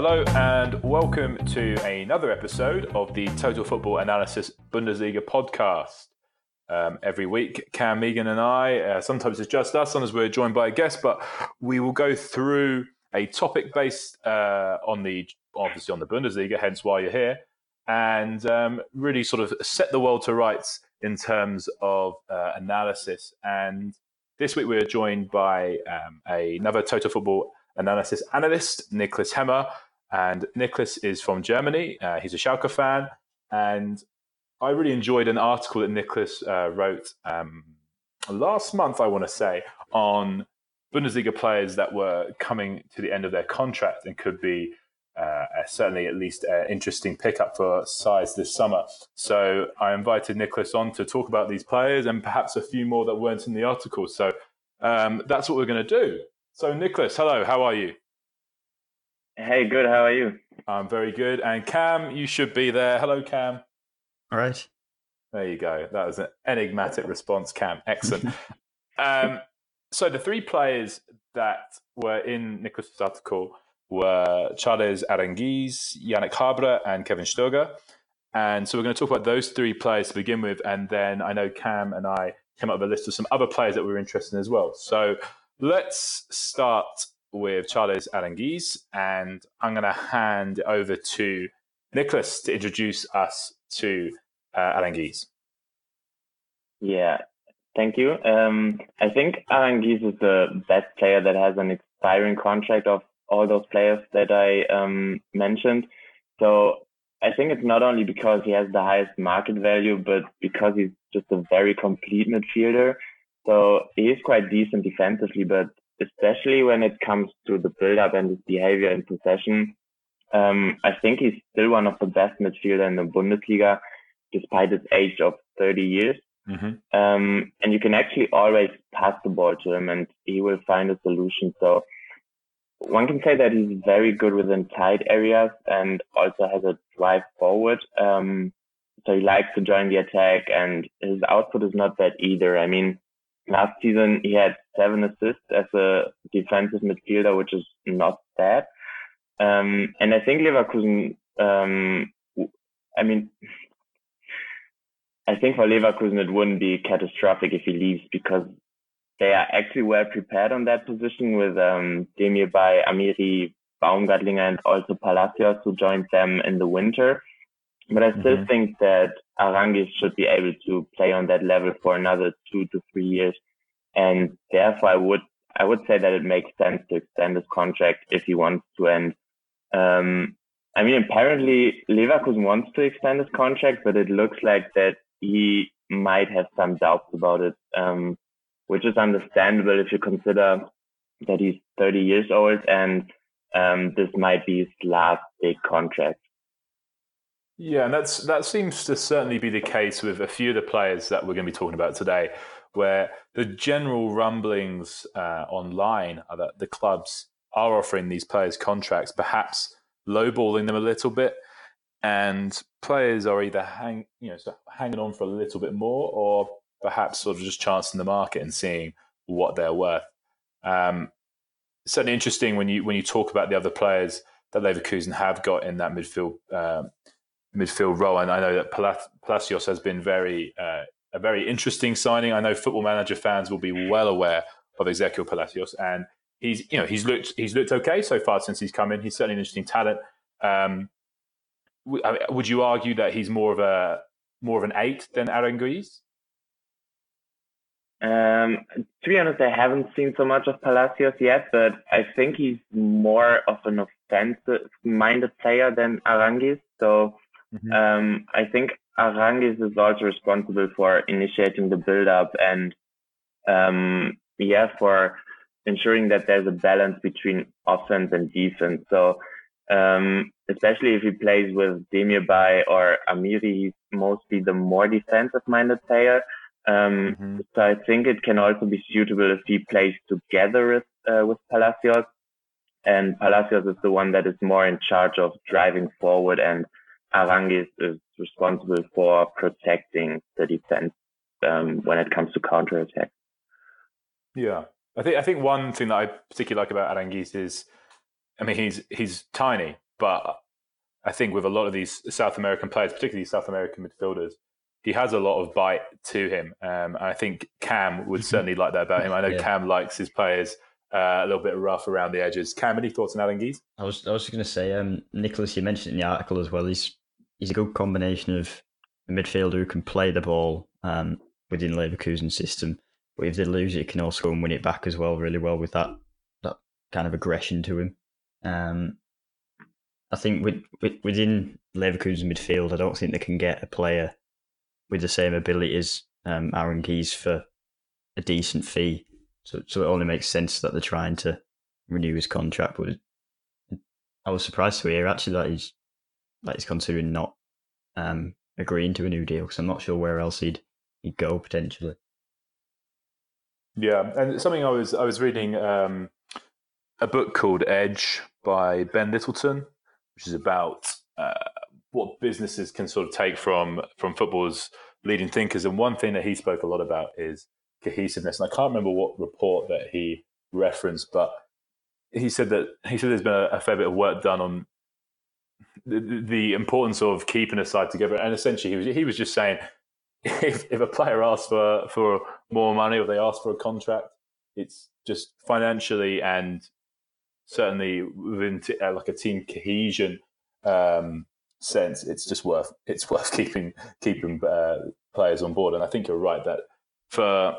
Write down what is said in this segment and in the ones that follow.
Hello and welcome to another episode of the Total Football Analysis Bundesliga podcast. Um, every week, Cam Meighan and I, uh, sometimes it's just us, sometimes we're joined by a guest, but we will go through a topic based uh, on the obviously on the Bundesliga, hence why you're here, and um, really sort of set the world to rights in terms of uh, analysis. And this week we're joined by um, another Total Football analysis analyst, Nicholas Hemmer. And Nicholas is from Germany. Uh, he's a Schalke fan. And I really enjoyed an article that Nicholas uh, wrote um, last month, I want to say, on Bundesliga players that were coming to the end of their contract and could be uh, certainly at least an interesting pickup for size this summer. So I invited Nicholas on to talk about these players and perhaps a few more that weren't in the article. So um, that's what we're going to do. So Nicholas, hello, how are you? Hey, good. How are you? I'm very good. And Cam, you should be there. Hello, Cam. All right. There you go. That was an enigmatic response, Cam. Excellent. um, so the three players that were in Nicholas' article were Charles Aranguiz, Janik Haberer, and Kevin Stöger. And so we're going to talk about those three players to begin with. And then I know Cam and I came up with a list of some other players that we are interested in as well. So let's start with Charles Aranguiz. And I'm going to hand over to Nicholas to introduce us to uh, Aranguiz. Yeah, thank you. Um, I think Aranguiz is the best player that has an expiring contract of all those players that I um, mentioned. So I think it's not only because he has the highest market value, but because he's just a very complete midfielder. So he is quite decent defensively, but especially when it comes to the build up and his behavior in possession, um, I think he's still one of the best midfielder in the Bundesliga, despite his age of 30 years. Mm-hmm. Um, and you can actually always pass the ball to him and he will find a solution. So one can say that he's very good within tight areas and also has a drive forward. Um, so he likes to join the attack and his output is not bad either. I mean, last season he had seven assists as a defensive midfielder, which is not bad. Um, and I think Leverkusen, um, I mean, I think for Leverkusen it wouldn't be catastrophic if he leaves because they are actually well prepared on that position with um, Demirbay, Amiri, Baumgartlinger, and also Palacios who joined them in the winter. But I still mm-hmm. think that Aranguiz should be able to play on that level for another two to three years. And therefore, I would I would say that it makes sense to extend his contract if he wants to. And um, I mean, apparently Leverkusen wants to extend his contract, but it looks like that he might have some doubts about it. Um, which is understandable if you consider that he's 30 years old and um, this might be his last big contract. Yeah, and that's that seems to certainly be the case with a few of the players that we're going to be talking about today, where the general rumblings uh, online are that the clubs are offering these players contracts, perhaps lowballing them a little bit, and players are either hang, you know, hanging on for a little bit more or perhaps sort of just chancing the market and seeing what they're worth. Um, certainly interesting when you when you talk about the other players that Leverkusen have got in that midfield uh, midfield role, and I know that Palacios has been very uh, a very interesting signing. I know Football Manager fans will be well aware of Exequiel Palacios, and he's you know he's looked he's looked okay so far since he's come in. He's certainly an interesting talent. Um, would you argue that he's more of a more of an eight than Aranguiz? Um, to be honest, I haven't seen so much of Palacios yet, but I think he's more of an offensive-minded player than Aranguiz. So mm-hmm. um, I think Aranguiz is also responsible for initiating the build-up and um, yeah, for ensuring that there's a balance between offense and defense. So um, especially if he plays with Demirbay or Amiri, he's mostly the more defensive-minded player. Um, mm-hmm. So I think it can also be suitable if he plays together with, uh, with Palacios. And Palacios is the one that is more in charge of driving forward, and Aranguiz is responsible for protecting the defense um, when it comes to counter attack. Yeah, I think I think one thing that I particularly like about Aranguiz is, I mean, he's he's tiny, but I think with a lot of these South American players, particularly South American midfielders, he has a lot of bite to him. Um, I think Cam would mm-hmm. certainly like that about him. I know yeah. Cam likes his players uh, a little bit rough around the edges. Cam, any thoughts on Aranguiz? I was I was just going to say, um, Nicholas, you mentioned in the article as well. He's he's a good combination of a midfielder who can play the ball um, within Leverkusen's system, but if they lose it, can also win it back as well, really well with that that kind of aggression to him. Um, I think with, with, within Leverkusen midfield, I don't think they can get a player with the same ability as um, Aranguiz for a decent fee. So, so it only makes sense that they're trying to renew his contract. But I was surprised to hear actually that he's that he's considering not um, agreeing to a new deal because I'm not sure where else he'd he'd go potentially. Yeah, and something I was I was reading um, a book called Edge by Ben Lyttleton, which is about uh, what businesses can sort of take from from football's leading thinkers. And one thing that he spoke a lot about is cohesiveness. And I can't remember what report that he referenced, but he said that he said there's been a, a fair bit of work done on the, importance of keeping a side together. And essentially, he was he was just saying if if a player asks for for more money or they ask for a contract, it's just financially and certainly within t- uh, like a team cohesion um, sense, it's just worth it's worth keeping keeping uh, players on board. And I think you're right that for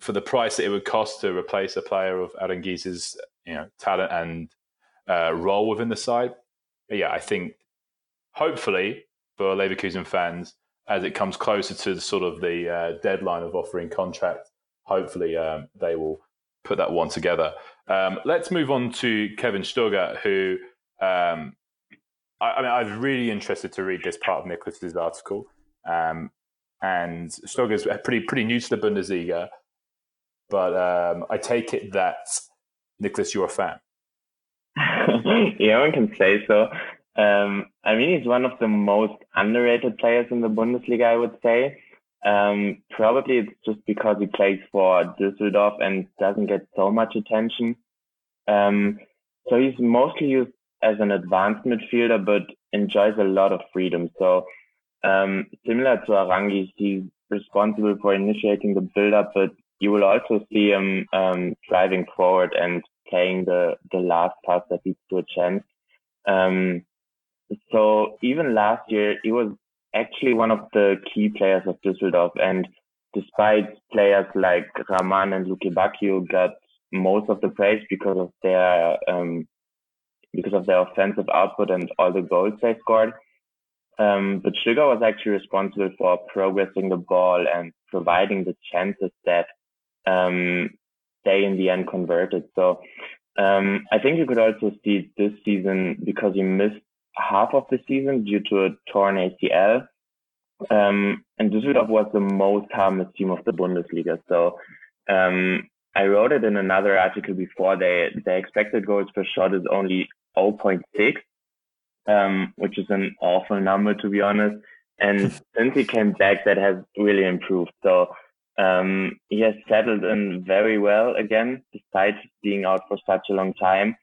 for the price that it would cost to replace a player of Aranguiz's you know talent and uh, role within the side, yeah, I think hopefully for Leverkusen fans, as it comes closer to the sort of the uh, deadline of offering contract, hopefully um, they will put that one together. Um, let's move on to Kevin Stöger, who um, I, I, mean, I was really interested to read this part of Nicholas's article. Um, and Stöger's pretty pretty new to the Bundesliga, but um, I take it that Nicholas, you're a fan. yeah, one can say so. Um, I mean, he's one of the most underrated players in the Bundesliga, I would say. Um, probably it's just because he plays for Düsseldorf and doesn't get so much attention. Um, so he's mostly used as an advanced midfielder, but enjoys a lot of freedom. So um, similar to Aranguiz, he's responsible for initiating the build-up, but you will also see him um, driving forward and playing the the last pass that leads to a chance. Um, so even last year, he was actually one of the key players of Düsseldorf, and despite players like Raman and Lukebakio got most of the praise because of their um, because of their offensive output and all the goals they scored. Um, but Stöger was actually responsible for progressing the ball and providing the chances that um, they in the end converted. So um, I think you could also see this season because you missed half of the season due to a torn ACL. Um, and Düsseldorf was the most harmless team of the Bundesliga. So um, I wrote it in another article before. They their expected goals per shot is only 0.6, um, which is an awful number to be honest. And since he came back, that has really improved. So um, he has settled in very well again, despite being out for such a long time.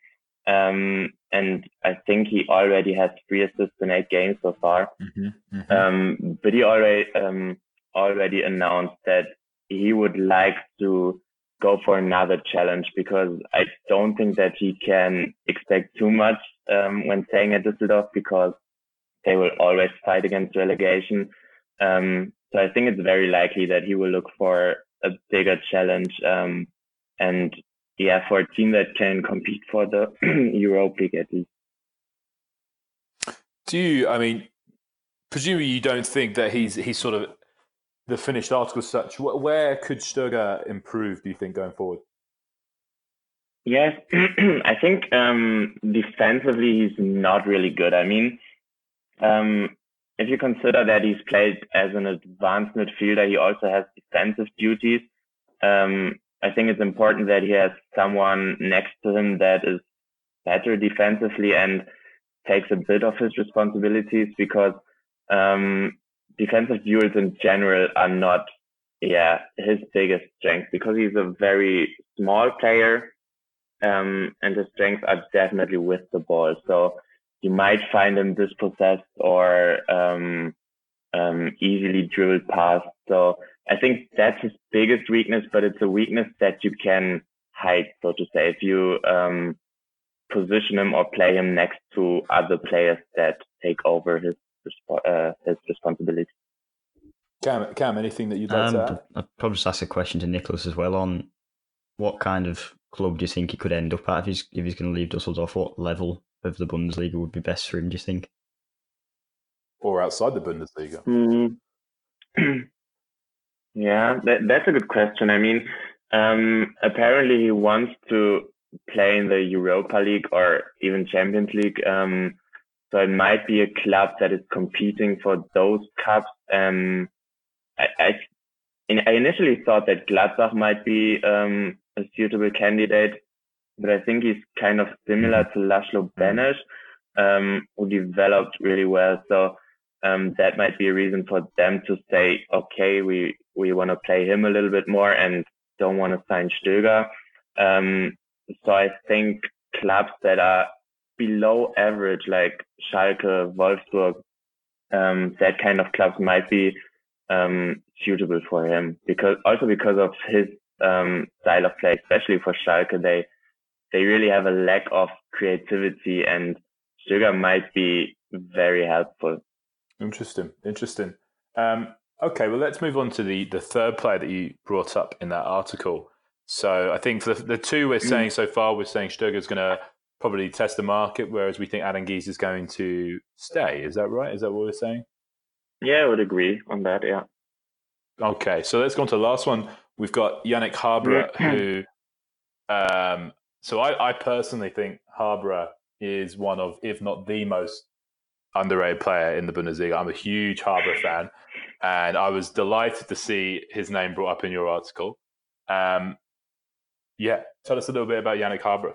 Um, and I think he already has three assists in eight games so far. Mm-hmm, mm-hmm. Um, but he already um, already announced that he would like to go for another challenge because I don't think that he can expect too much um, when staying at Düsseldorf because they will always fight against relegation. Um, so I think it's very likely that he will look for a bigger challenge. Um, and yeah, for a team that can compete for the Europa League at least. Do you, I mean, presumably you don't think that he's he's sort of the finished article such. Where could Stöger improve, do you think, going forward? Yes, I think um, defensively he's not really good. I mean, um, if you consider that he's played as an advanced midfielder, he also has defensive duties. Um, I think it's important that he has someone next to him that is better defensively and takes a bit of his responsibilities because um, defensive duels in general are not, yeah, his biggest strength because he's a very small player, um, and his strengths are definitely with the ball. So you might find him dispossessed or um, um, easily dribbled past. So I think that's his biggest weakness, but it's a weakness that you can hide, so to say, if you um, position him or play him next to other players that take over his uh, his responsibility. Cam, Cam, anything that you'd like um, to add? I'd probably just ask a question to Nicholas as well on what kind of club do you think he could end up at if he's if he's going to leave Dusseldorf? What level of the Bundesliga would be best for him? Do you think? Or outside the Bundesliga? Mm-hmm. yeah, that, that's a good question. I mean, um, apparently he wants to play in the Europa League or even Champions League. Um, so it might be a club that is competing for those cups. Um, I, I, I initially thought that Gladbach might be um, a suitable candidate, but I think he's kind of similar to Laszlo Benes, um, who developed really well. So um, that might be a reason for them to say, okay, we we want to play him a little bit more and don't want to sign Stöger. Um, so I think clubs that are below average, like Schalke, Wolfsburg, um, that kind of clubs might be um, suitable for him because also because of his um, style of play, especially for Schalke, they they really have a lack of creativity, and Stöger might be very helpful. Interesting, interesting. Um, okay, well, let's move on to the the third player that you brought up in that article. So I think for the, the two we're mm. saying so far, we're saying Stöger's going to probably test the market, whereas we think Aranguiz is going to stay. Is that right? Is that what we're saying? Yeah, I would agree on that. Yeah. Okay, so let's go on to the last one. We've got Janik Haberer, who. Um, so I, I personally think Haberer is one of, if not the most underrated player in the Bundesliga. I'm a huge Haberer fan, and I was delighted to see his name brought up in your article. Um, yeah, tell us a little bit about Janik Haberer.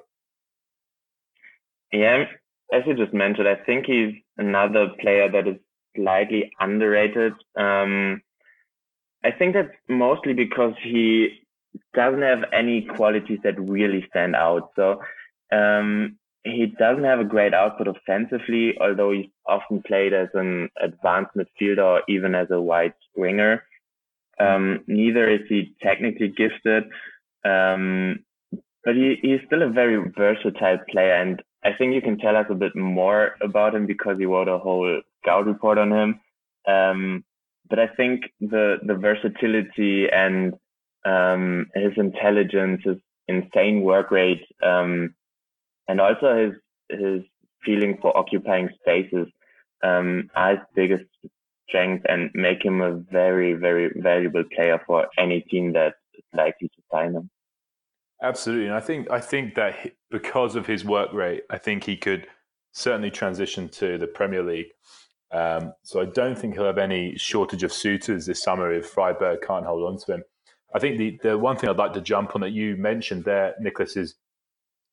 Yeah, as you just mentioned, I think he's another player that is slightly underrated. Um, I think that's mostly because he doesn't have any qualities that really stand out. So um, he doesn't have a great output offensively, although he's often played as an advanced midfielder or even as a wide winger. Um, neither is he technically gifted, um, but he, he's still a very versatile player. And I think you can tell us a bit more about him because he wrote a whole scout report on him. Um, but I think the the versatility and um, his intelligence, his insane work rate, um, and also his his feeling for occupying spaces um, are his biggest strength and make him a very very valuable player for any team that is likely to sign him. Absolutely, and I think I think that because of his work rate, I think he could certainly transition to the Premier League. Um, so I don't think he'll have any shortage of suitors this summer if Freiburg can't hold on to him. I think the, the one thing I'd like to jump on that you mentioned there, Nicholas, is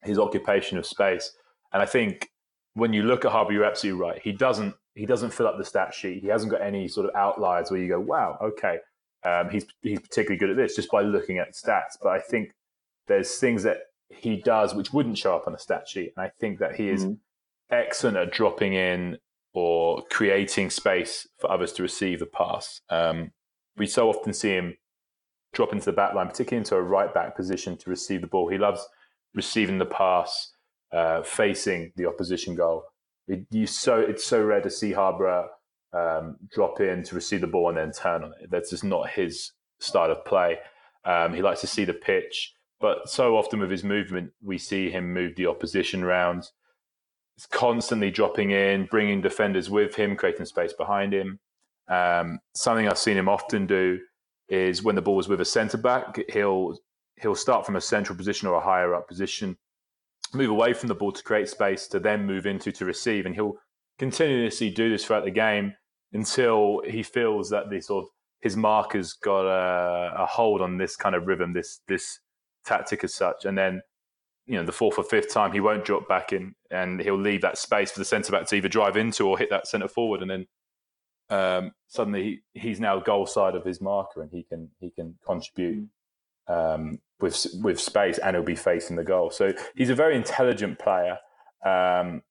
his occupation of space. And I think when you look at Haberer, you're absolutely right. He doesn't he doesn't fill up the stat sheet. He hasn't got any sort of outliers where you go, wow, okay, um, he's he's particularly good at this just by looking at stats. But I think there's things that he does which wouldn't show up on a stat sheet, and I think that he is mm-hmm. excellent at dropping in or creating space for others to receive the pass. Um, we so often see him drop into the back line, particularly into a right back position to receive the ball. He loves receiving the pass, uh, facing the opposition goal. It, you so it's so rare to see Haberer um, drop in to receive the ball and then turn on it. That's just not his style of play. Um, he likes to see the pitch, but so often with his movement, we see him move the opposition round. He's constantly dropping in, bringing defenders with him, creating space behind him. Um, something I've seen him often do is when the ball is with a centre back, he'll he'll start from a central position or a higher up position, move away from the ball to create space to then move into to receive, and he'll continuously do this throughout the game until he feels that the sort of his marker's got a, a hold on this kind of rhythm, this this tactic as such, and then you know the fourth or fifth time he won't drop back in and he'll leave that space for the centre back to either drive into or hit that centre forward. And then um, suddenly he, he's now goal side of his marker and he can he can contribute um, with with space and he'll be facing the goal. So he's a very intelligent player. Um,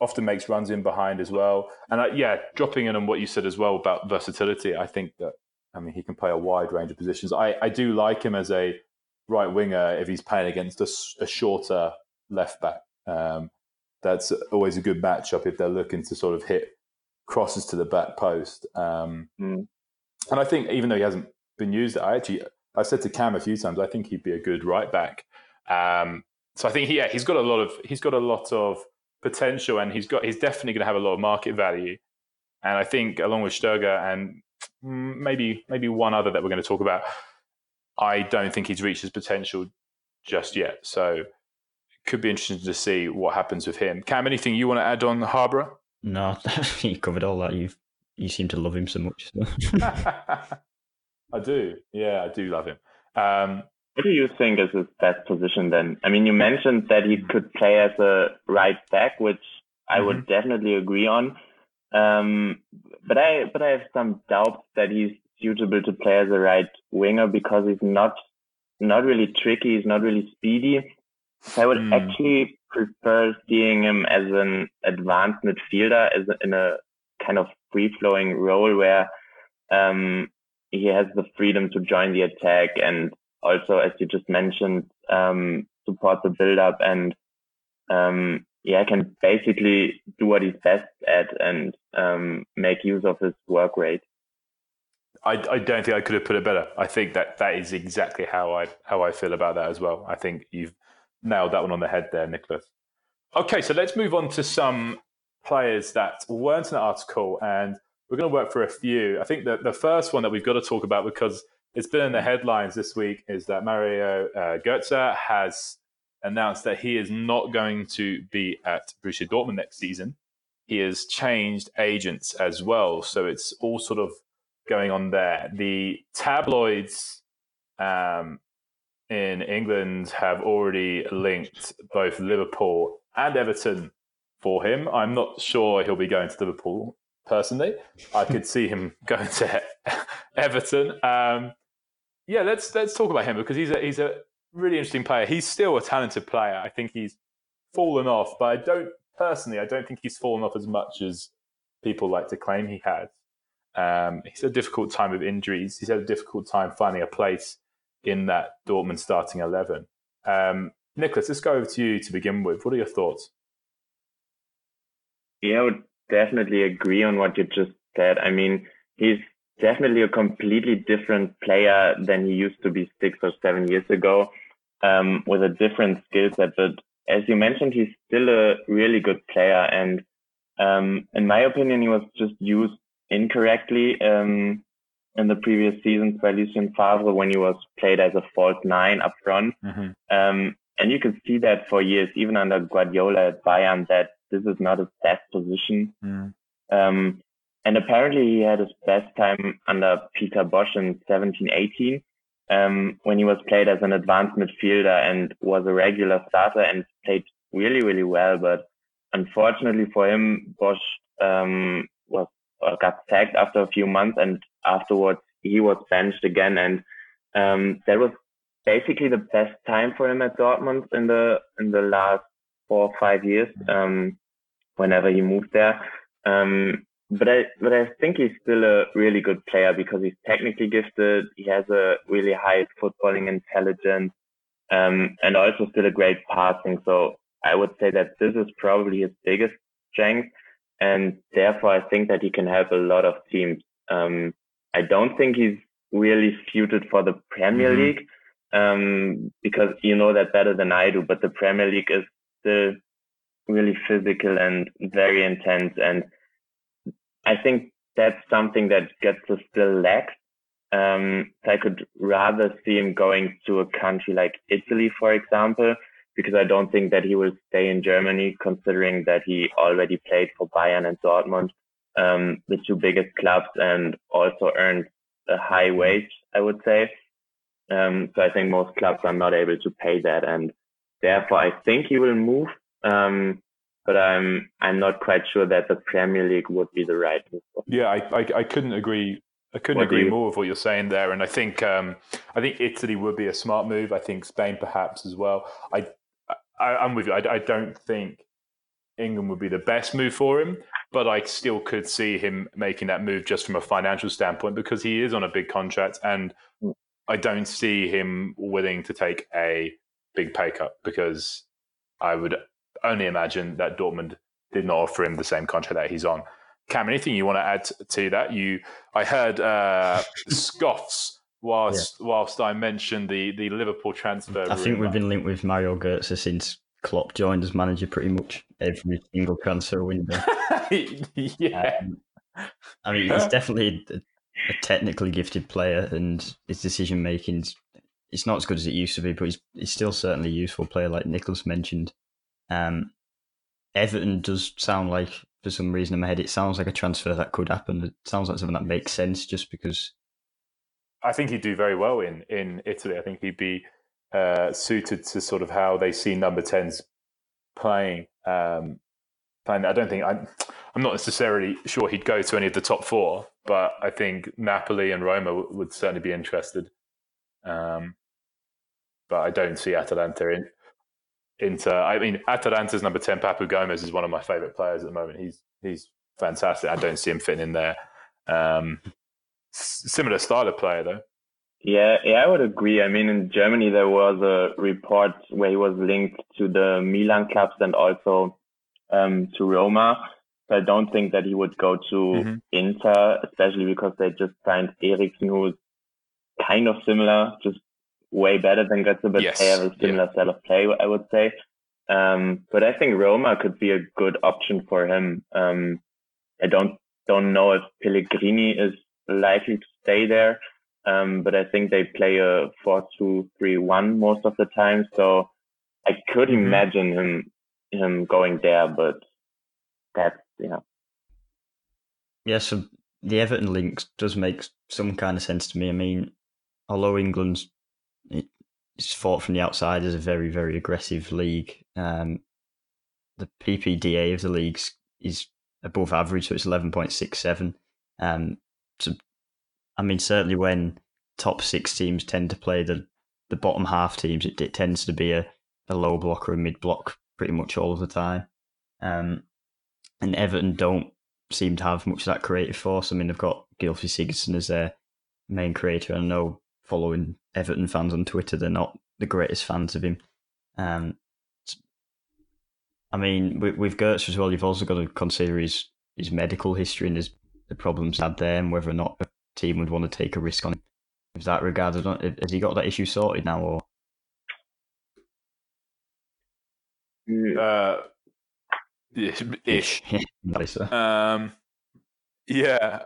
often makes runs in behind as well. And uh, yeah, dropping in on what you said as well about versatility, I think that I mean he can play a wide range of positions. I, I do like him as a right winger if he's playing against a, a shorter left back. Um, that's always a good matchup if they're looking to sort of hit crosses to the back post. Um, mm. And I think even though he hasn't been used, I actually I've said to Cam a few times I think he'd be a good right back. Um, so I think yeah he's got a lot of he's got a lot of potential, and he's got he's definitely going to have a lot of market value. And I think along with Stöger and maybe maybe one other that we're going to talk about, I don't think he's reached his potential just yet. So it could be interesting to see what happens with him. Cam, anything you want to add on Haberer? No, you covered all that. You you seem to love him so much. So. I do. Yeah, I do love him. Um, what do you think is his best position then? I mean, you mentioned that he could play as a right back, which I mm-hmm. would definitely agree on. Um, but I but I have some doubts that he's suitable to play as a right winger because he's not not really tricky. He's not really speedy. So I would mm. actually prefer seeing him as an advanced midfielder, as in a kind of free flowing role where um, he has the freedom to join the attack and also, as you just mentioned, um, support the build up and um, yeah, can basically do what he's best at and um, make use of his work rate. I, I don't think I could have put it better. I think that that is exactly how I how I feel about that as well. I think you've nailed that one on the head there, Nicholas. Okay, so let's move on to some players that weren't in the article, and we're going to work for a few. I think that the first one that we've got to talk about because it's been in the headlines this week is that Mario uh, Götze has announced that he is not going to be at Borussia Dortmund next season. He has changed agents as well, so it's all sort of going on there. The tabloids um, in England have already linked both Liverpool and Everton for him. I'm not sure he'll be going to Liverpool personally. I could see him going to Everton. Um, yeah, let's let's talk about him because he's a he's a really interesting player. He's still a talented player. I think he's fallen off, but I don't personally. I don't think he's fallen off as much as people like to claim he has. Um, he's had a difficult time with injuries. He's had a difficult time finding a place in that Dortmund starting eleven. Um, Nicholas, let's go over to you to begin with. What are your thoughts? Yeah, I would definitely agree on what you just said. I mean, he's definitely a completely different player than he used to be six or seven years ago, um, with a different skill set. But as you mentioned, he's still a really good player. And um, in my opinion, he was just used incorrectly um, in the previous seasons by Lucien Favre when he was played as a false nine up front. Mm-hmm. Um, and you can see that for years, even under Guardiola at Bayern, that this is not his best position. Mm. Um, and apparently he had his best time under Peter Bosz in 1718, um, when he was played as an advanced midfielder and was a regular starter and played really, really well. But unfortunately for him, Bosz, um, was, got sacked after a few months and afterwards he was benched again. And, um, that was basically the best time for him at Dortmund in the, in the last four or five years, um, whenever he moved there. Um, but I but I think he's still a really good player because he's technically gifted. He has a really high footballing intelligence, um, and also still a great passing. So I would say that this is probably his biggest strength, and therefore I think that he can help a lot of teams. Um, I don't think he's really suited for the Premier mm-hmm. League um, because you know that better than I do. But the Premier League is still really physical and very intense and I think that's something that Götze still lacks. Um, so I could rather see him going to a country like Italy, for example, because I don't think that he will stay in Germany, considering that he already played for Bayern and Dortmund, um, the two biggest clubs, and also earned a high wage, I would say. Um, so I think most clubs are not able to pay that, and therefore I think he will move. Um, but I'm I'm not quite sure that the Premier League would be the right move. Yeah, I, I, I couldn't agree. I couldn't what agree more with what you're saying there, and I think um, I think Italy would be a smart move. I think Spain perhaps as well. I, I am with you. I, I don't think England would be the best move for him, but I still could see him making that move just from a financial standpoint because he is on a big contract, and I don't see him willing to take a big pay cut because I would only imagine that Dortmund did not offer him the same contract that he's on. Cam, anything you want to add to that? You, I heard uh, scoffs whilst yeah. whilst I mentioned the the Liverpool transfer. I think we've been linked with Mario Götze since Klopp joined as manager pretty much every single transfer window. yeah. Um, I mean, he's definitely a, a, technically gifted player, and his decision making it's not as good as it used to be, but he's, he's still certainly a useful player, like Nicholas mentioned. Um, Everton does sound like, for some reason in my head, it sounds like a transfer that could happen. It sounds like something that makes sense just because. I think he'd do very well in, in Italy. I think he'd be uh, suited to sort of how they see number 10s playing. Um, playing. I don't think I'm, I'm not necessarily sure he'd go to any of the top four, but I think Napoli and Roma would certainly be interested. Um, but I don't see Atalanta in. Into, I mean, Atalanta's number ten, Papu Gomez, is one of my favorite players at the moment. He's he's fantastic. I don't see him fitting in there. Um, similar style of player though. Yeah, yeah, I would agree. I mean, in Germany, there was a report where he was linked to the Milan clubs and also um, to Roma. So I don't think that he would go to mm-hmm. Inter, especially because they just signed Eriksen, who's kind of similar, just way better than Götze, but yes. they have a similar yeah. style of play, I would say. Um, but I think Roma could be a good option for him. Um, I don't don't know if Pellegrini is likely to stay there. Um, but I think they play a four-two-three-one most of the time. So I could mm-hmm. imagine him him going there, but that's yeah. Yeah, so the Everton link does make some kind of sense to me. I mean, although England's it's fought from the outside as a very very aggressive league, um, the PPDA of the leagues is above average, so it's eleven point six seven. Um, so I mean, certainly when top six teams tend to play the, the bottom half teams, it, it tends to be a, a low block or a mid block pretty much all of the time. Um, and Everton don't seem to have much of that creative force. I mean, they've got Gylfi Sigurdsson as their main creator. I know following Everton fans on Twitter, they're not the greatest fans of him. Um, I mean, with, with Götze as well, you've also got to consider his, his medical history and his the problems had there, and whether or not team would want to take a risk on him. Is that regarded? Has he got that issue sorted now, or? Uh, ish. um, yeah,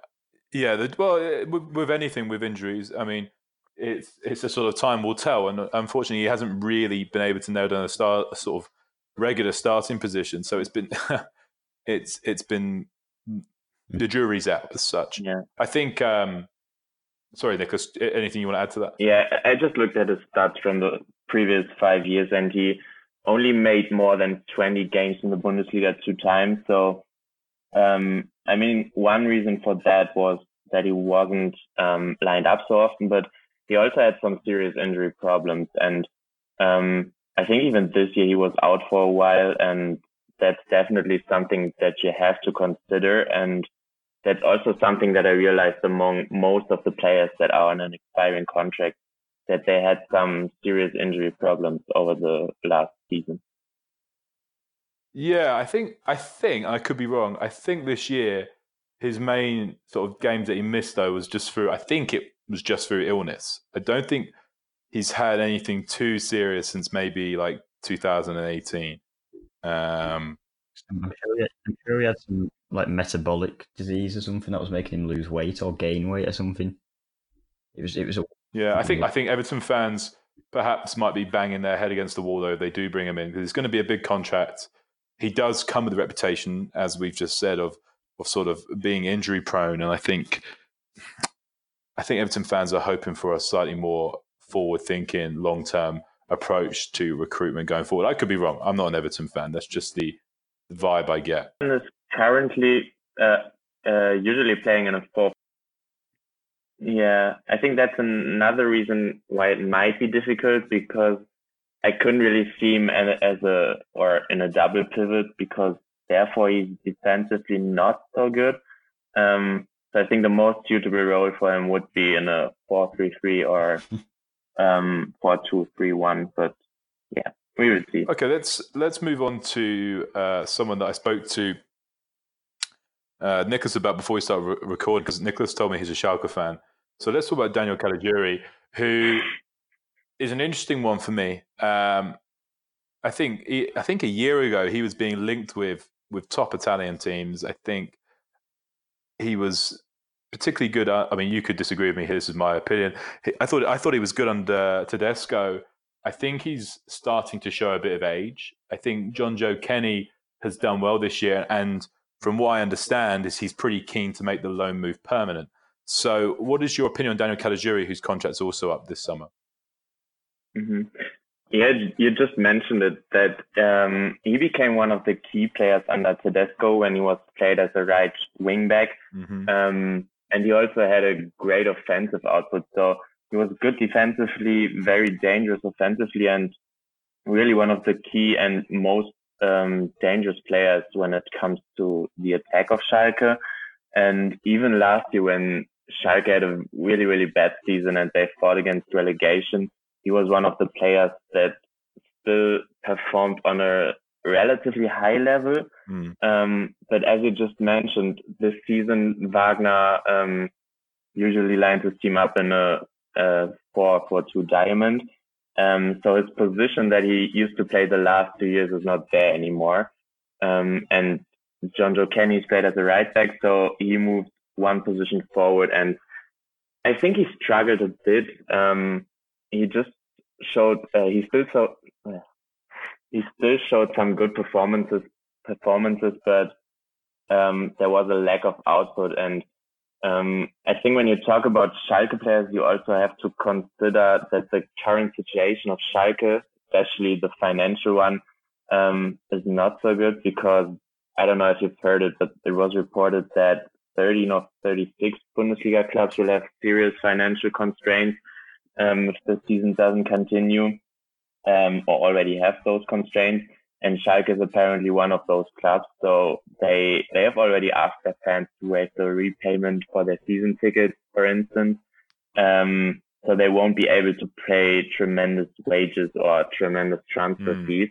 yeah. The, well, with, with anything with injuries, I mean, it's it's a sort of time will tell, and unfortunately, he hasn't really been able to nail down a start a sort of regular starting position. So it's been it's it's been the jury's out as such. Yeah. I think. Um, sorry, Nicholas. Anything you want to add to that? Yeah, I just looked at his stats from the previous five years, and he only made more than 20 games in the Bundesliga two times. So, um, I mean, one reason for that was that he wasn't um, lined up so often, but he also had some serious injury problems. And um, I think even this year he was out for a while, and that's definitely something that you have to consider. And that's also something that I realized among most of the players that are on an expiring contract that they had some serious injury problems over the last season. Yeah, I think I think I could be wrong. I think this year his main sort of games that he missed though was just through I think it was just through illness. I don't think he's had anything too serious since maybe like 2018. Um, I'm sure, had, I'm sure he had some like metabolic disease or something that was making him lose weight or gain weight or something. It was it was a yeah. I think I think Everton fans perhaps might be banging their head against the wall though if they do bring him in because it's going to be a big contract. He does come with a reputation, as we've just said, of of sort of being injury prone, and I think I think Everton fans are hoping for a slightly more forward thinking, long term approach to recruitment going forward. I could be wrong. I'm not an Everton fan. That's just the vibe I get. Is currently uh, uh, usually playing in a four. Yeah, I think that's another reason why it might be difficult because I couldn't really see him as a or in a double pivot because therefore he's defensively not so good. Um, so I think the most suitable role for him would be in a 4-3-3 or um, 4-2-3-1. But yeah, Okay, let's let's move on to uh, someone that I spoke to uh, Nicholas about before we start re- recording because Nicholas told me he's a Schalke fan. So let's talk about Daniel Caligiuri, who is an interesting one for me. Um, I think he, I think a year ago he was being linked with with top Italian teams. I think he was particularly good. I mean, you could disagree with me. This is my opinion. I thought I thought he was good under Tedesco. I think he's starting to show a bit of age. I think Jonjoe Kenny has done well this year, and from what I understand, is he's pretty keen to make the loan move permanent. So, what is your opinion on Daniel Caligiuri, whose contract's also up this summer? Mm-hmm. Yeah, you just mentioned it that um, he became one of the key players under Tedesco when he was played as a right wing back. Mm-hmm. Um, and he also had a great offensive output. So he was good defensively, very dangerous offensively, and really one of the key and most um, dangerous players when it comes to the attack of Schalke. And even last year, when Schalke had a really, really bad season and they fought against relegation, he was one of the players that still performed on a relatively high level. Mm. Um, but as you just mentioned, this season Wagner um, usually lines his team up in a, a 4-4-2 diamond. Um, so his position that he used to play the last two years is not there anymore. Um, and Jonjoe Kenny's played as a right back, so he moved one position forward, and I think he struggled a bit. Um, he just showed uh, he still so uh, he still showed some good performances performances, but um, there was a lack of output. And um, I think when you talk about Schalke players, you also have to consider that the current situation of Schalke, especially the financial one, um, is not so good because I don't know if you've heard it, but it was reported that 13 of 36 Bundesliga clubs will have serious financial constraints um, if the season doesn't continue um, or already have those constraints. And Schalke is apparently one of those clubs. So they, they have already asked their fans to waive the repayment for their season tickets, for instance. Um, so they won't be able to pay tremendous wages or tremendous transfer mm. fees.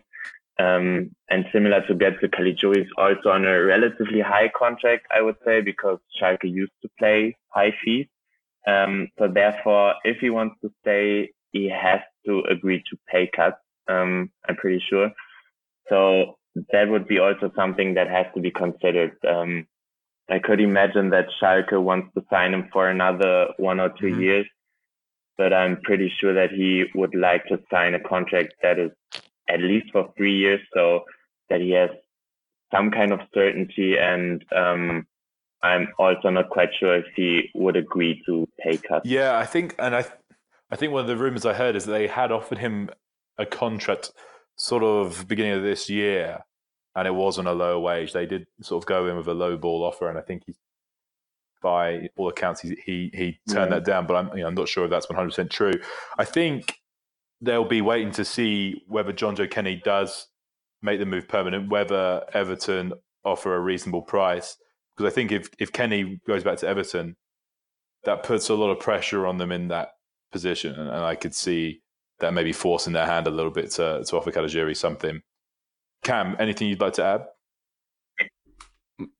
Um, and similar to Götze Caligiuri is also on a relatively high contract, I would say, because Schalke used to pay high fees. Um, so therefore, if he wants to stay, he has to agree to pay cuts. Um, I'm pretty sure. So that would be also something that has to be considered. Um, I could imagine that Schalke wants to sign him for another one or 2 mm-hmm. years, but I'm pretty sure that he would like to sign a contract that is at least for three years, so that he has some kind of certainty and um, I'm also not quite sure if he would agree to pay cuts. Yeah, I think, and I, I think one of the rumors I heard is that they had offered him a contract sort of beginning of this year, and it was on a lower wage. They did sort of go in with a low ball offer, and I think he, by all accounts, he he, he turned yeah. that down. But I'm you know, I'm not sure if that's 100 percent true. I think they'll be waiting to see whether Jonjoe Kenny does make the move permanent, whether Everton offer a reasonable price because I think if if Kenny goes back to Everton, that puts a lot of pressure on them in that position, and, and I could see that maybe forcing their hand a little bit to to offer Caligiuri something. Cam, anything you'd like to add?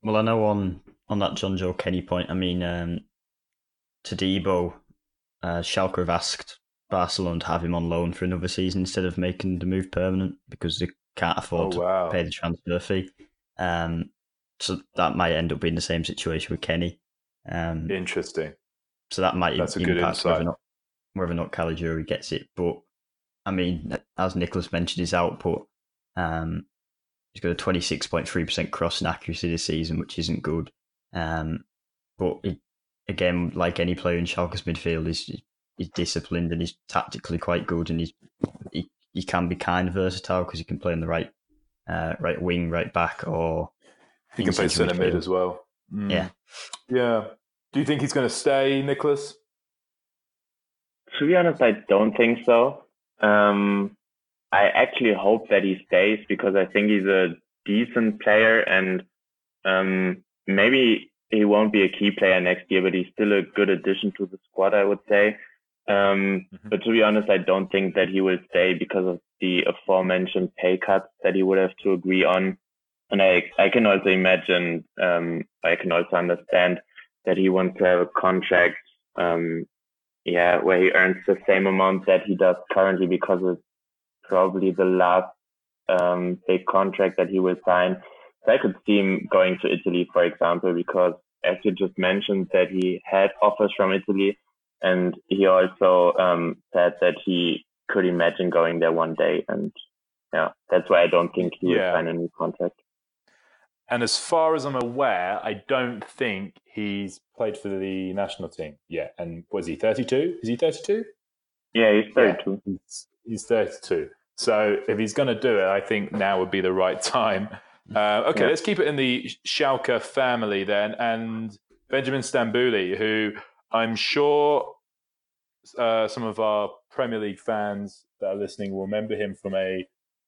Well, I know on on that Jonjoe Kenny point. I mean, um, Todibo, uh, Schalke have asked Barcelona to have him on loan for another season instead of making the move permanent because they can't afford oh, wow. to pay the transfer fee. Um, so that might end up being the same situation with Kenny. Um, Interesting. So that might That's impact whether or not whether or not Caligiuri gets it. But I mean, as Nicholas mentioned, his output, um, he's got a twenty six point three percent crossing accuracy this season, which isn't good. Um, but it, again, like any player in Schalke's midfield, he's he's disciplined and he's tactically quite good, and he's he, he can be kind of versatile because he can play on the right uh, right wing, right back, or he can play centre mid as well. Mm. Yeah. Yeah. Do you think he's going to stay, Nicholas? To be honest, I don't think so. Um, I actually hope that he stays because I think he's a decent player, and um, maybe he won't be a key player next year, but he's still a good addition to the squad, I would say. Um, mm-hmm. But to be honest, I don't think that he will stay because of the aforementioned pay cuts that he would have to agree on. And I, I can also imagine, um, I can also understand that he wants to have a contract, um, yeah, where he earns the same amount that he does currently because it's probably the last, um, big contract that he will sign. So I could see him going to Italy, for example, because as you just mentioned that he had offers from Italy and he also, um, said that he could imagine going there one day. And yeah, that's why I don't think he yeah. will sign a new contract. And as far as I'm aware, I don't think he's played for the national team yet. And was he 32? Is he 32? Yeah, he's 32. Yeah, he's, he's 32. So if he's going to do it, I think now would be the right time. Uh, okay, yeah. let's keep it in the Schalke family then. And Benjamin Stambouli, who I'm sure uh, some of our Premier League fans that are listening will remember him from a,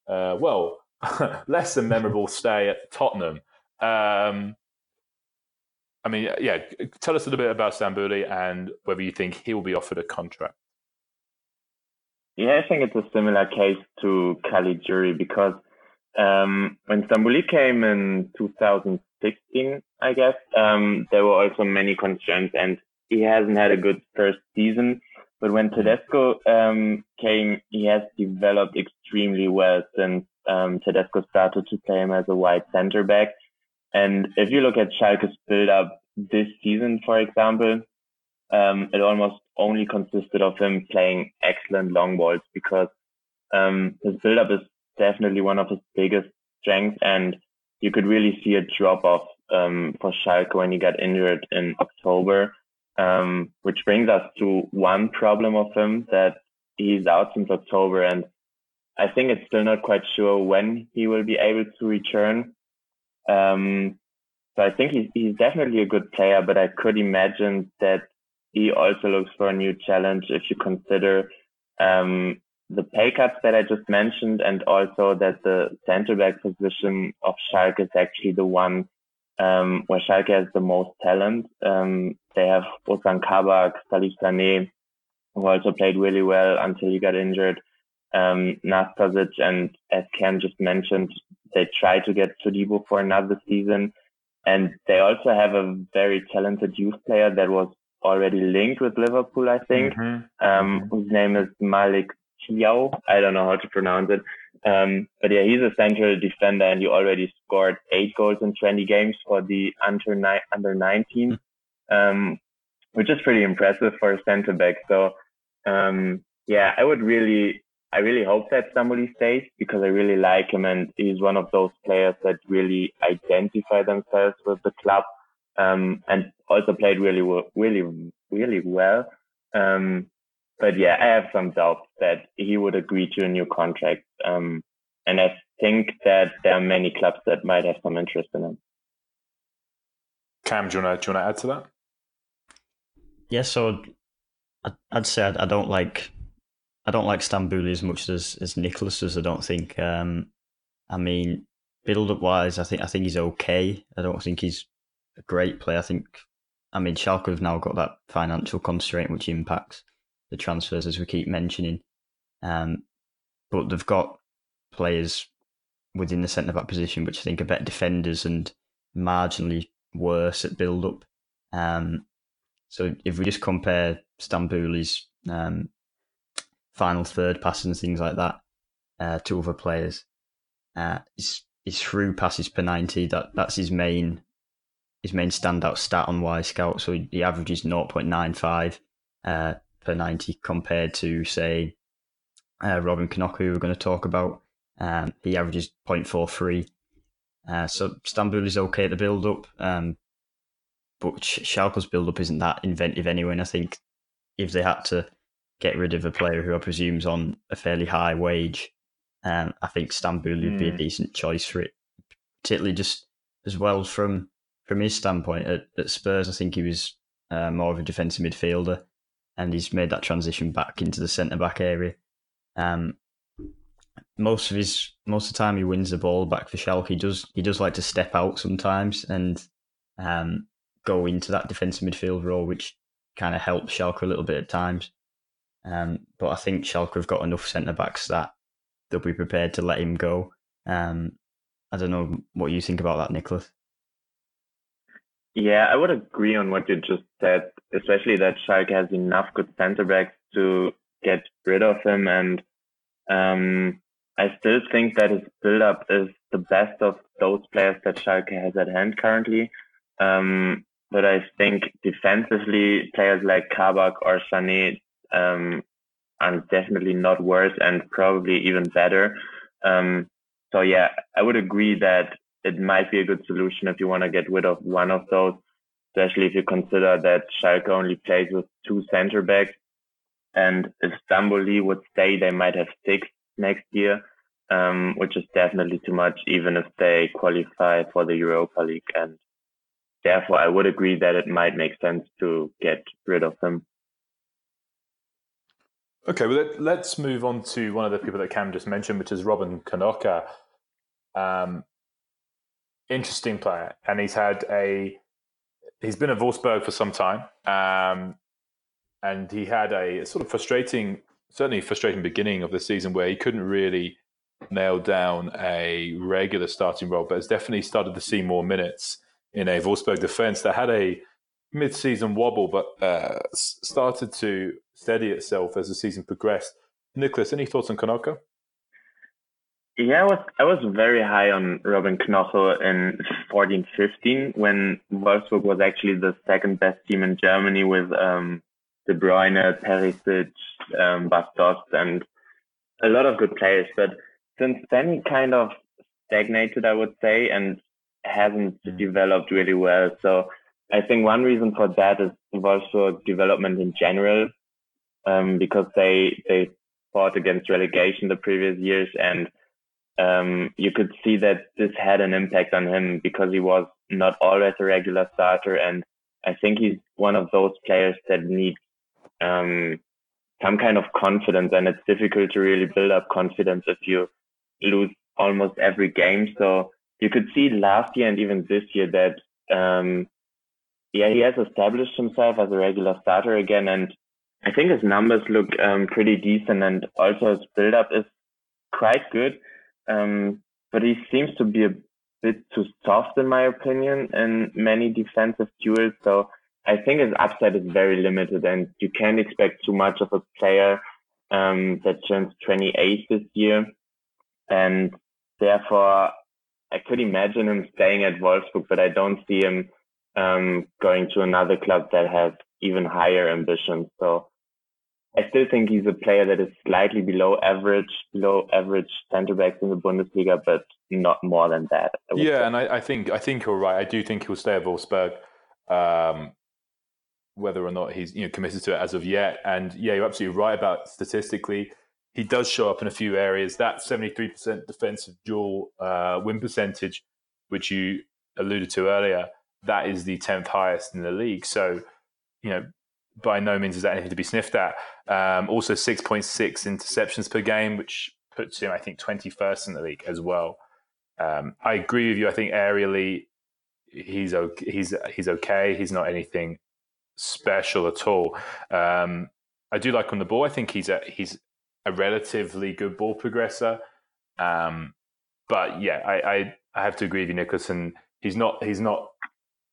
uh, well, less than memorable stay at Tottenham. Um, I mean, yeah, tell us a little bit about Stambouli and whether you think he will be offered a contract. Yeah, I think it's a similar case to Caligiuri because um, when Stambouli came in 2016, I guess, um, there were also many concerns and he hasn't had a good first season. But when Tedesco um, came, he has developed extremely well since um, Tedesco started to play him as a wide center back. And if you look at Schalke's build up this season, for example, um, it almost only consisted of him playing excellent long balls because um, his build up is definitely one of his biggest strengths. And you could really see a drop off um, for Schalke when he got injured in October, um, which brings us to one problem of him that he's out since October. And I think it's still not quite sure when he will be able to return. Um, so I think he's, he's definitely a good player, but I could imagine that he also looks for a new challenge if you consider um, the pay cuts that I just mentioned, and also that the center back position of Schalke is actually the one um, where Schalke has the most talent. Um, they have Ozan Kabak, Salif Sané, who also played really well until he got injured. Um, Nastasic, and as Cam just mentioned, they try to get Todibo for another season. And they also have a very talented youth player that was already linked with Liverpool, I think, mm-hmm. um, whose name is Malik Thiaw. I don't know how to pronounce it. Um, but yeah, he's a central defender and he already scored eight goals in 20 games for the under, ni- under 19, um, which is pretty impressive for a center back. So, um, yeah, I would really I really hope that somebody stays because I really like him and he's one of those players that really identify themselves with the club um, and also played really, really, really well. Um, but yeah, I have some doubts that he would agree to a new contract. Um, and I think that there are many clubs that might have some interest in him. Cam, do you want to, add to that? Yeah, so I'd say I don't like I don't like Stambouli as much as as Nicholas as I don't think. Um, I mean, build up wise, I think I think he's okay. I don't think he's a great player. I think. I mean, Schalke have now got that financial constraint which impacts the transfers as we keep mentioning. Um, but they've got players within the centre back position which I think are better defenders and marginally worse at build up. Um, so if we just compare Stambouli's um, final third passes and things like that uh, to other players. Uh, his, his through passes per 90, that, that's his main his main standout stat on Wyscout. So he, he averages 0.95 uh, per 90 compared to, say, uh, Robin Knoche, who we're going to talk about. Um, he averages 0.43. Uh, so Stambouli is okay at the build up, um, but Schalke's build up isn't that inventive anyway. And I think if they had to get rid of a player who I presume is on a fairly high wage, um, I think Stambouli would mm. be a hmm. decent choice for it. Particularly just as well from from his standpoint at, at Spurs, I think he was uh, more of a defensive midfielder, and he's made that transition back into the centre back area. Um, most of his most of the time he wins the ball back for Schalke. He does he does like to step out sometimes and um, go into that defensive midfield role, which kind of helps Schalke a little bit at times. Um, but I think Schalke have got enough centre backs that they'll be prepared to let him go. Um, I don't know what you think about that, Nicholas. Yeah, I would agree on what you just said, especially that Schalke has enough good centre backs to get rid of him. And um, I still think that his build up is the best of those players that Schalke has at hand currently. Um, but I think defensively, players like Kabak or Sané um, are definitely not worse and probably even better. Um, so yeah, I would agree that it might be a good solution if you want to get rid of one of those, especially if you consider that Schalke only plays with two center backs. And if Stambouli would stay, they might have six next year, um, which is definitely too much, even if they qualify for the Europa League. And therefore, I would agree that it might make sense to get rid of him. Okay, well, let, us move on to one of the people that Cam just mentioned, which is Robin Knoche. Um, interesting player, and he's had a he's been at Wolfsburg for some time, um, and he had a sort of frustrating, certainly frustrating beginning of the season where he couldn't really nail down a regular starting role, but has definitely started to see more minutes in a Wolfsburg defense that had a mid-season wobble, but uh, started to steady itself as the season progressed. Nicholas, any thoughts on Knoche? Yeah, I was I was very high on Robin Knoche in 14-15 when Wolfsburg was actually the second best team in Germany with um, De Bruyne, Perisic, um, Bastos, and a lot of good players. But since then, he kind of stagnated, I would say, and hasn't mm. developed really well. So I think one reason for that is Wolfsburg development in general, um, because they they fought against relegation the previous years, and um, you could see that this had an impact on him because he was not always a regular starter, and I think he's one of those players that need um, some kind of confidence, and it's difficult to really build up confidence if you lose almost every game. So you could see last year and even this year that um, yeah, he has established himself as a regular starter again, and I think his numbers look um, pretty decent, and also his build-up is quite good. Um, but he seems to be a bit too soft, in my opinion, in many defensive duels. So I think his upside is very limited, and you can't expect too much of a player um, that turns 28 this year, and therefore I could imagine him staying at Wolfsburg, but I don't see him um, going to another club that has even higher ambitions. So I still think he's a player that is slightly below average, below average centre backs in the Bundesliga, but not more than that. Yeah, say. and I, I, think I think you're right. I do think he'll stay at Wolfsburg, um, whether or not he's you know committed to it as of yet. And yeah, you're absolutely right about statistically. He does show up in a few areas. That 73% defensive duel uh, win percentage, which you alluded to earlier, that is the 10th highest in the league. So, you know, by no means is that anything to be sniffed at. Um, also, 6.6 interceptions per game, which puts him, I think, 21st in the league as well. Um, I agree with you. I think aerially, he's okay. He's he's okay. He's not anything special at all. Um, I do like on the ball. I think he's a he's a relatively good ball progressor. Um, but yeah, I, I, I have to agree with you, Nicholas. And he's not he's not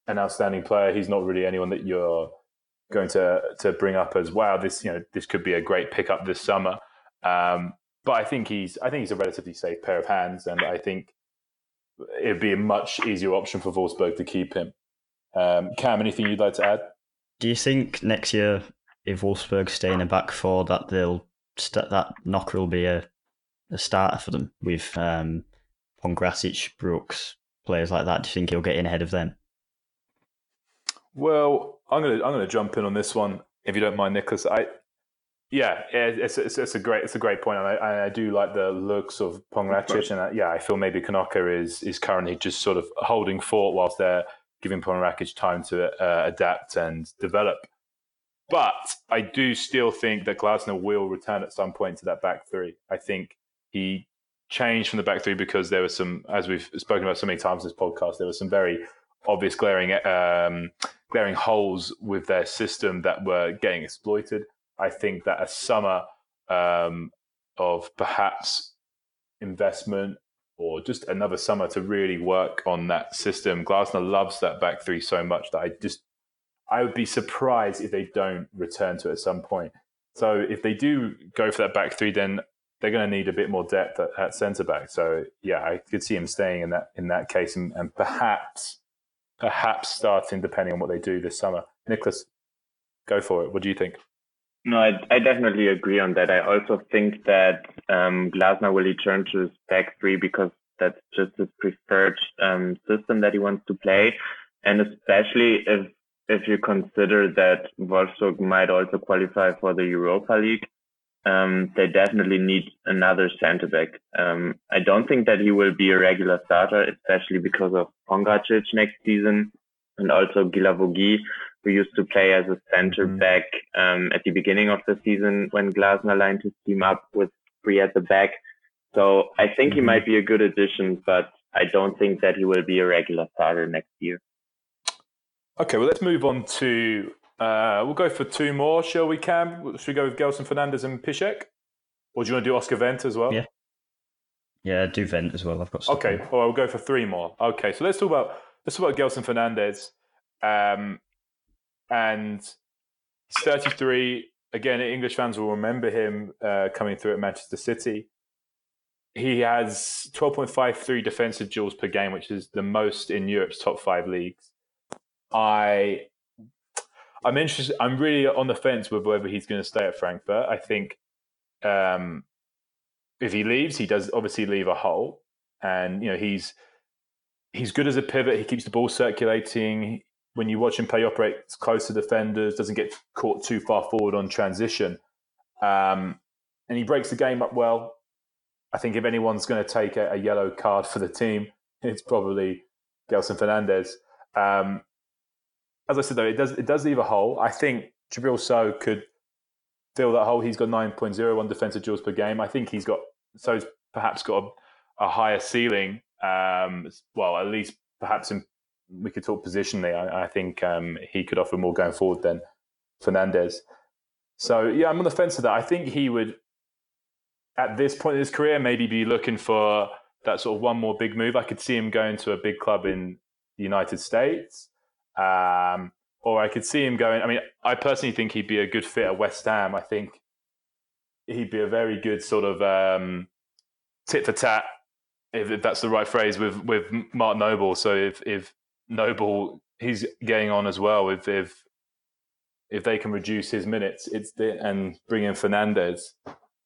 an outstanding player. He's not really anyone that you're going to to bring up as wow. This you know this could be a great pickup this summer. Um, but I think he's I think he's a relatively safe pair of hands, and I think it'd be a much easier option for Wolfsburg to keep him. Um, Cam, anything you'd like to add? Do you think next year, if Wolfsburg stay in a back four, that they'll st- that Knoche will be a, a starter for them with um, Pongracic, Brooks, players like that? Do you think he'll get in ahead of them? Well, I'm gonna I'm gonna jump in on this one if you don't mind, Nicholas. I yeah, it's, it's, it's a great it's a great point, and I, I do like the looks of Pongracic, and I, yeah, I feel maybe Knoche is is currently just sort of holding fort whilst they're giving Pongracic time to uh, adapt and develop. But I do still think that Glasner will return at some point to that back three. I think he changed from the back three because there was some, as we've spoken about so many times in this podcast, there was some very obvious glaring um, glaring holes with their system that were getting exploited. I think that a summer um, of perhaps investment or just another summer to really work on that system. Glasner loves that back three so much that I just I would be surprised if they don't return to it at some point. So if they do go for that back three, then they're going to need a bit more depth at, at centre back. So yeah, I could see him staying in that in that case, and, and perhaps perhaps starting depending on what they do this summer. Nicholas, go for it. What do you think? No, I, I definitely agree on that. I also think that um, Glasner will return to his back three because that's just his preferred um, system that he wants to play, and especially if if you consider that Wolfsburg might also qualify for the Europa League, um, they definitely need another centre back. Um, I don't think that he will be a regular starter, especially because of Pongracic next season and also Guilavogui, who used to play as a centre mm-hmm. back um, at the beginning of the season when Glasner lined his team up with three at the back. So I think mm-hmm. he might be a good addition, but I don't think that he will be a regular starter next year. Okay, well, let's move on to uh, we'll go for two more, shall we, Cam? Should we go with Gelson Fernandes and Piszczek? Or do you want to do Oscar Wendt as well? Yeah. Yeah, do Wendt as well. I've got Okay, well, we'll go for three more. Okay, so let's talk about let's talk about Gelson Fernandes. Um, and he's 33. Again, English fans will remember him uh, coming through at Manchester City. He has 12.53 defensive duels per game, which is the most in Europe's top five leagues. I I'm interested. I'm really on the fence with whether he's going to stay at Frankfurt. I think um, if he leaves, he does obviously leave a hole, and you know he's he's good as a pivot. He keeps the ball circulating. When you watch him play, operates close to defenders, doesn't get caught too far forward on transition, um, and he breaks the game up well. I think if anyone's going to take a, a yellow card for the team, it's probably Gelson Fernandes. Um, as I said though, it does it does leave a hole. I think Djibril Sow could fill that hole. He's got 9.01 defensive duels per game. I think he's got Sow's perhaps got a, a higher ceiling. Um, well, at least perhaps in, we could talk positionally. I, I think um, he could offer more going forward than Fernandes. So yeah, I'm on the fence of that. I think he would, at this point in his career, maybe be looking for that sort of one more big move. I could see him going to a big club in the United States. Um, or I could see him going. I mean, I personally think he'd be a good fit at West Ham. I think he'd be a very good sort of um, tit for tat, if, that's the right phrase, with with Mark Noble. So if if Noble he's getting on as well, if if if they can reduce his minutes, it's the, and bring in Fernandes,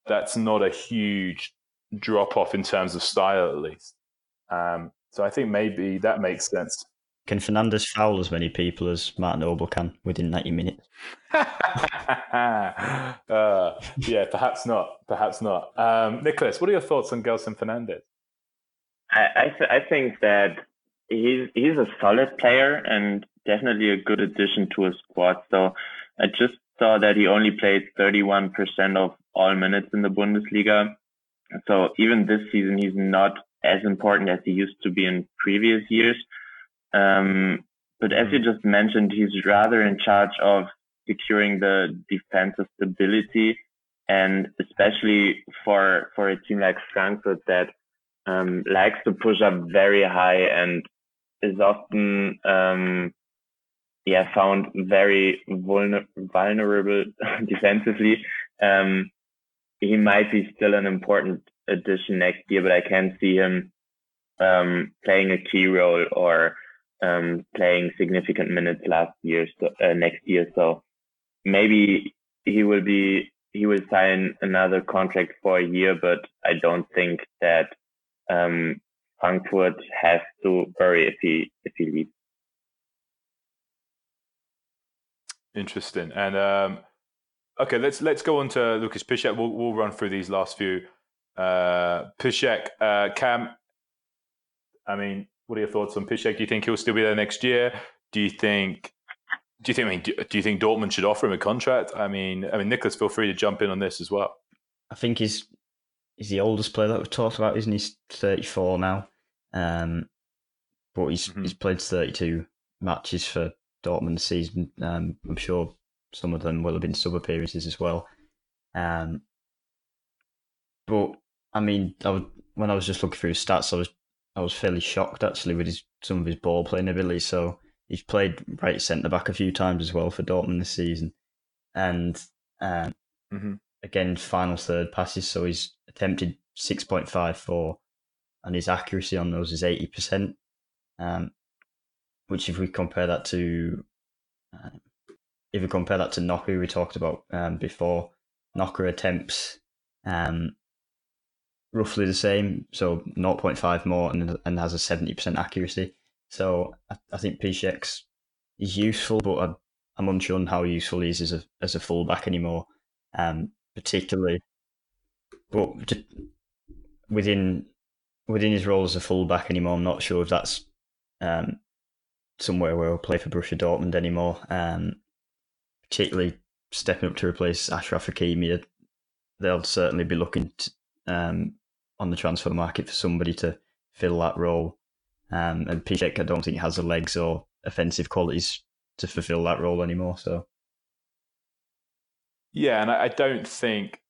that's not a huge drop off in terms of style, at least. Um, so I think maybe that makes sense. Can Fernandes foul as many people as Martin Noble can within 90 minutes? uh, yeah, perhaps not. Perhaps not. Um, Nicholas, what are your thoughts on Gelson Fernandes? I I, th- I, think that he's he's a solid player and definitely a good addition to a squad. So I just saw that he only played 31% of all minutes in the Bundesliga. So even this season, he's not as important as he used to be in previous years. Um, but as you mm-hmm. just mentioned, he's rather in charge of securing the defensive stability, and especially for for a team like Frankfurt that um, likes to push up very high and is often um, yeah found very vulner- vulnerable defensively. Um, he might be still an important addition next year, but I can see him um, playing a key role or um, playing significant minutes last year, so, uh, next year. So maybe he will be he will sign another contract for a year, but I don't think that um, Frankfurt has to worry if he if he leaves. Interesting. And um, okay, let's let's go on to Lucas Piszczek. We'll we'll run through these last few. Uh, Piszczek, uh, Cam. I mean, what are your thoughts on Piszczek? Do you think he'll still be there next year? Do you think? Do you think? I mean, do, do you think Dortmund should offer him a contract? I mean, I mean, Nicholas, feel free to jump in on this as well. I think he's he's the oldest player that we've talked about, isn't he? He's 34 now. Um, but he's Mhm. he's played 32 matches for Dortmund this season. Um, I'm sure some of them will have been sub appearances as well. Um, but I mean, I was, when I was just looking through his stats, I was I was fairly shocked actually with his some of his ball playing ability. So he's played right centre back a few times as well for Dortmund this season, and um, hmm again final third passes. So he's attempted six point five four, and his accuracy on those is eighty percent. Um, which if we compare that to uh, if we compare that to Knoche, we talked about um, before, Knoche attempts um, roughly the same, so 0.5 more and, and has a 70% accuracy. So I, I think Piszczek's is useful, but I, I'm unsure on how useful he is as a, as a fullback anymore, um, particularly. But within within his role as a fullback anymore, I'm not sure if that's um, somewhere where he'll play for Borussia Dortmund anymore. Um, particularly stepping up to replace Achraf Hakimi, they'll certainly be looking to, um, on the transfer market for somebody to fill that role. Um, and Piszczek, I don't think has the legs or offensive qualities to fulfill that role anymore. So Yeah, and I, I don't think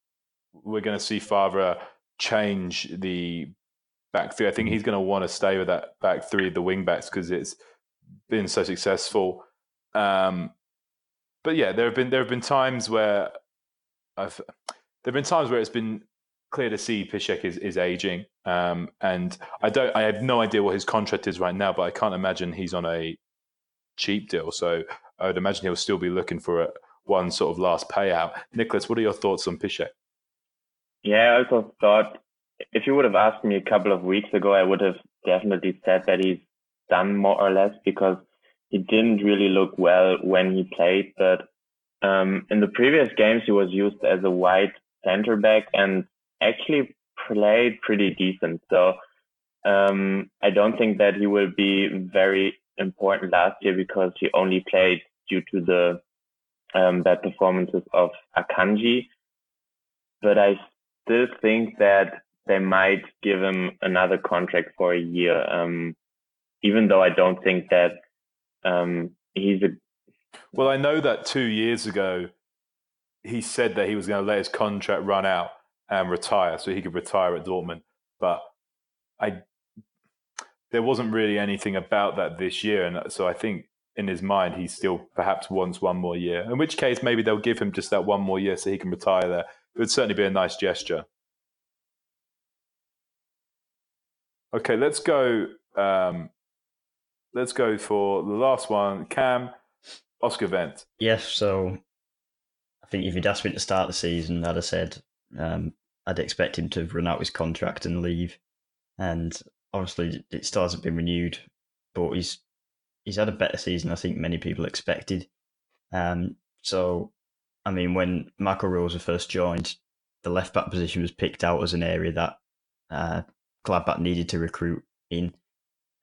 we're going to see Favre change the back three. I think he's going to want to stay with that back three, the wing backs, because it's been so successful. Um, but yeah, there have been there have been times where I've there have been times where it's been clear to see Piszczek is, is aging, um, and I don't I have no idea what his contract is right now, but I can't imagine he's on a cheap deal. So I would imagine he'll still be looking for a, one sort of last payout. Nicholas, what are your thoughts on Piszczek? Yeah, I also thought if you would have asked me a couple of weeks ago, I would have definitely said that he's done more or less because he didn't really look well when he played. But um, in the previous games, he was used as a wide center back and actually played pretty decent. So um, I don't think that he will be very important last year because he only played due to the um, bad performances of Akanji. But I still think that they might give him another contract for a year. Um, even though I don't think that um, he's a Well, I know that two years ago he said that he was going to let his contract run out and retire, so he could retire at Dortmund. But I, there wasn't really anything about that this year, and so I think in his mind he still perhaps wants one more year. In which case, maybe they'll give him just that one more year so he can retire there. It would certainly be a nice gesture. Okay, let's go. Um, let's go for the last one. Cam, Oscar Wendt. yes, so I think if you'd asked me to start the season, I'd have said um, I'd expect him to run out his contract and leave. And obviously, it still hasn't been renewed, but he's he's had a better season. I think many people expected. Um, so, I mean, when Marco Rose first joined, the left back position was picked out as an area that uh, Gladbach needed to recruit in,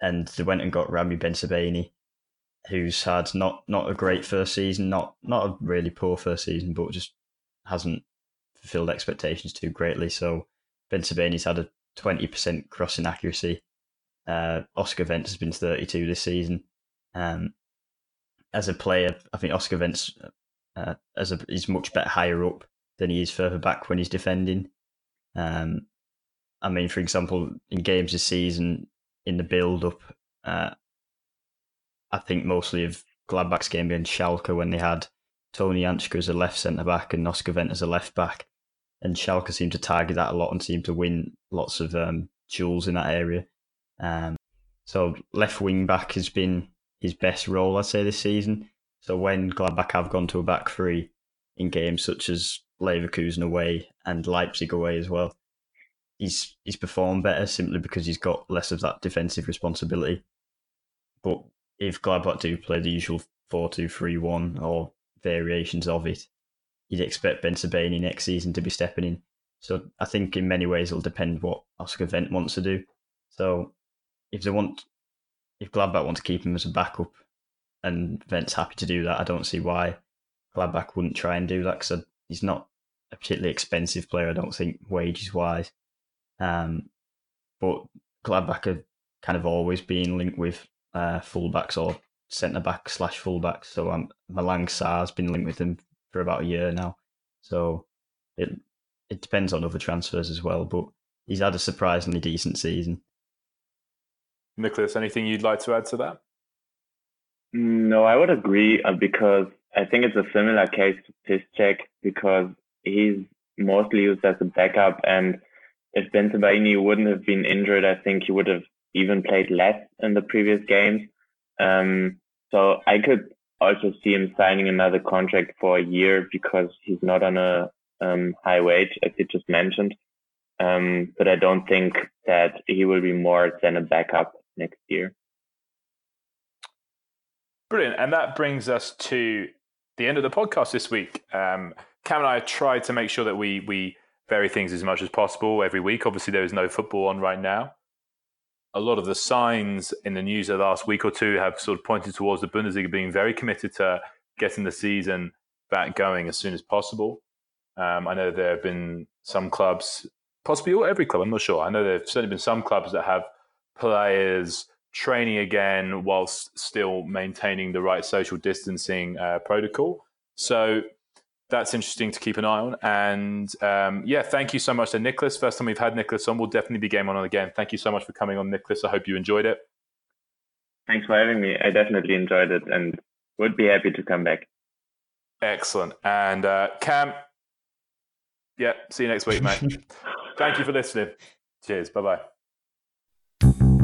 and they went and got Rami Bensebaini, who's had not not a great first season, not not a really poor first season, but just hasn't fulfilled expectations too greatly. So Bensebaini's had a twenty percent crossing accuracy. Uh, Oscar Wendt has been thirty two this season. Um, as a player, I think Oscar Wendt's uh, as a he's much better higher up than he is further back when he's defending. Um, I mean, for example, in games this season, in the build up, uh, I think mostly of Gladbach's game against Schalke when they had Tony Jantschke as a left centre back and Oscar Wendt as a left back. And Schalke seemed to target that a lot and seemed to win lots of um, duels in that area. Um, so left wing back has been his best role, I'd say, this season. So when Gladbach have gone to a back three in games such as Leverkusen away and Leipzig away as well, he's he's performed better simply because he's got less of that defensive responsibility. But if Gladbach do play the usual 4 2 3 1 or variations of it, you'd expect Bensebaini next season to be stepping in. So I think in many ways it'll depend what Oscar Wendt wants to do. So if they want, if Gladbach want to keep him as a backup, and Wendt's happy to do that, I don't see why Gladbach wouldn't try and do that because he's not a particularly expensive player. I don't think wages wise. Um, but Gladbach have kind of always been linked with uh, fullbacks or centre back slash fullbacks. So um, Malang Sarr's been linked with them for about a year now. So it it depends on other transfers as well. But he's had a surprisingly decent season. Nicholas, anything you'd like to add to that? No, I would agree uh, because I think it's a similar case to Piszczek because he's mostly used as a backup. And if Bensebaini wouldn't have been injured, I think he would have even played less in the previous games. Um, so I could also see him signing another contract for a year because he's not on a um, high wage, as you just mentioned. Um, but I don't think that he will be more than a backup next year. Brilliant. And that brings us to the end of the podcast this week. Um, Cam and I tried to make sure that we we vary things as much as possible every week. Obviously, there is no football on right now. A lot of the signs in the news the last week or two have sort of pointed towards the Bundesliga being very committed to getting the season back going as soon as possible. Um, I know there have been some clubs, possibly every club, I'm not sure. I know there have certainly been some clubs that have players training again whilst still maintaining the right social distancing uh, protocol. So that's interesting to keep an eye on. And um, yeah, thank you so much to Nicholas. First time we've had Nicholas on. We'll definitely be game on again. Thank you so much for coming on, Nicholas. I hope you enjoyed it. Thanks for having me. I definitely enjoyed it and would be happy to come back. Excellent. And uh, Cam, yeah, see you next week, mate. thank you for listening. Cheers. Bye bye.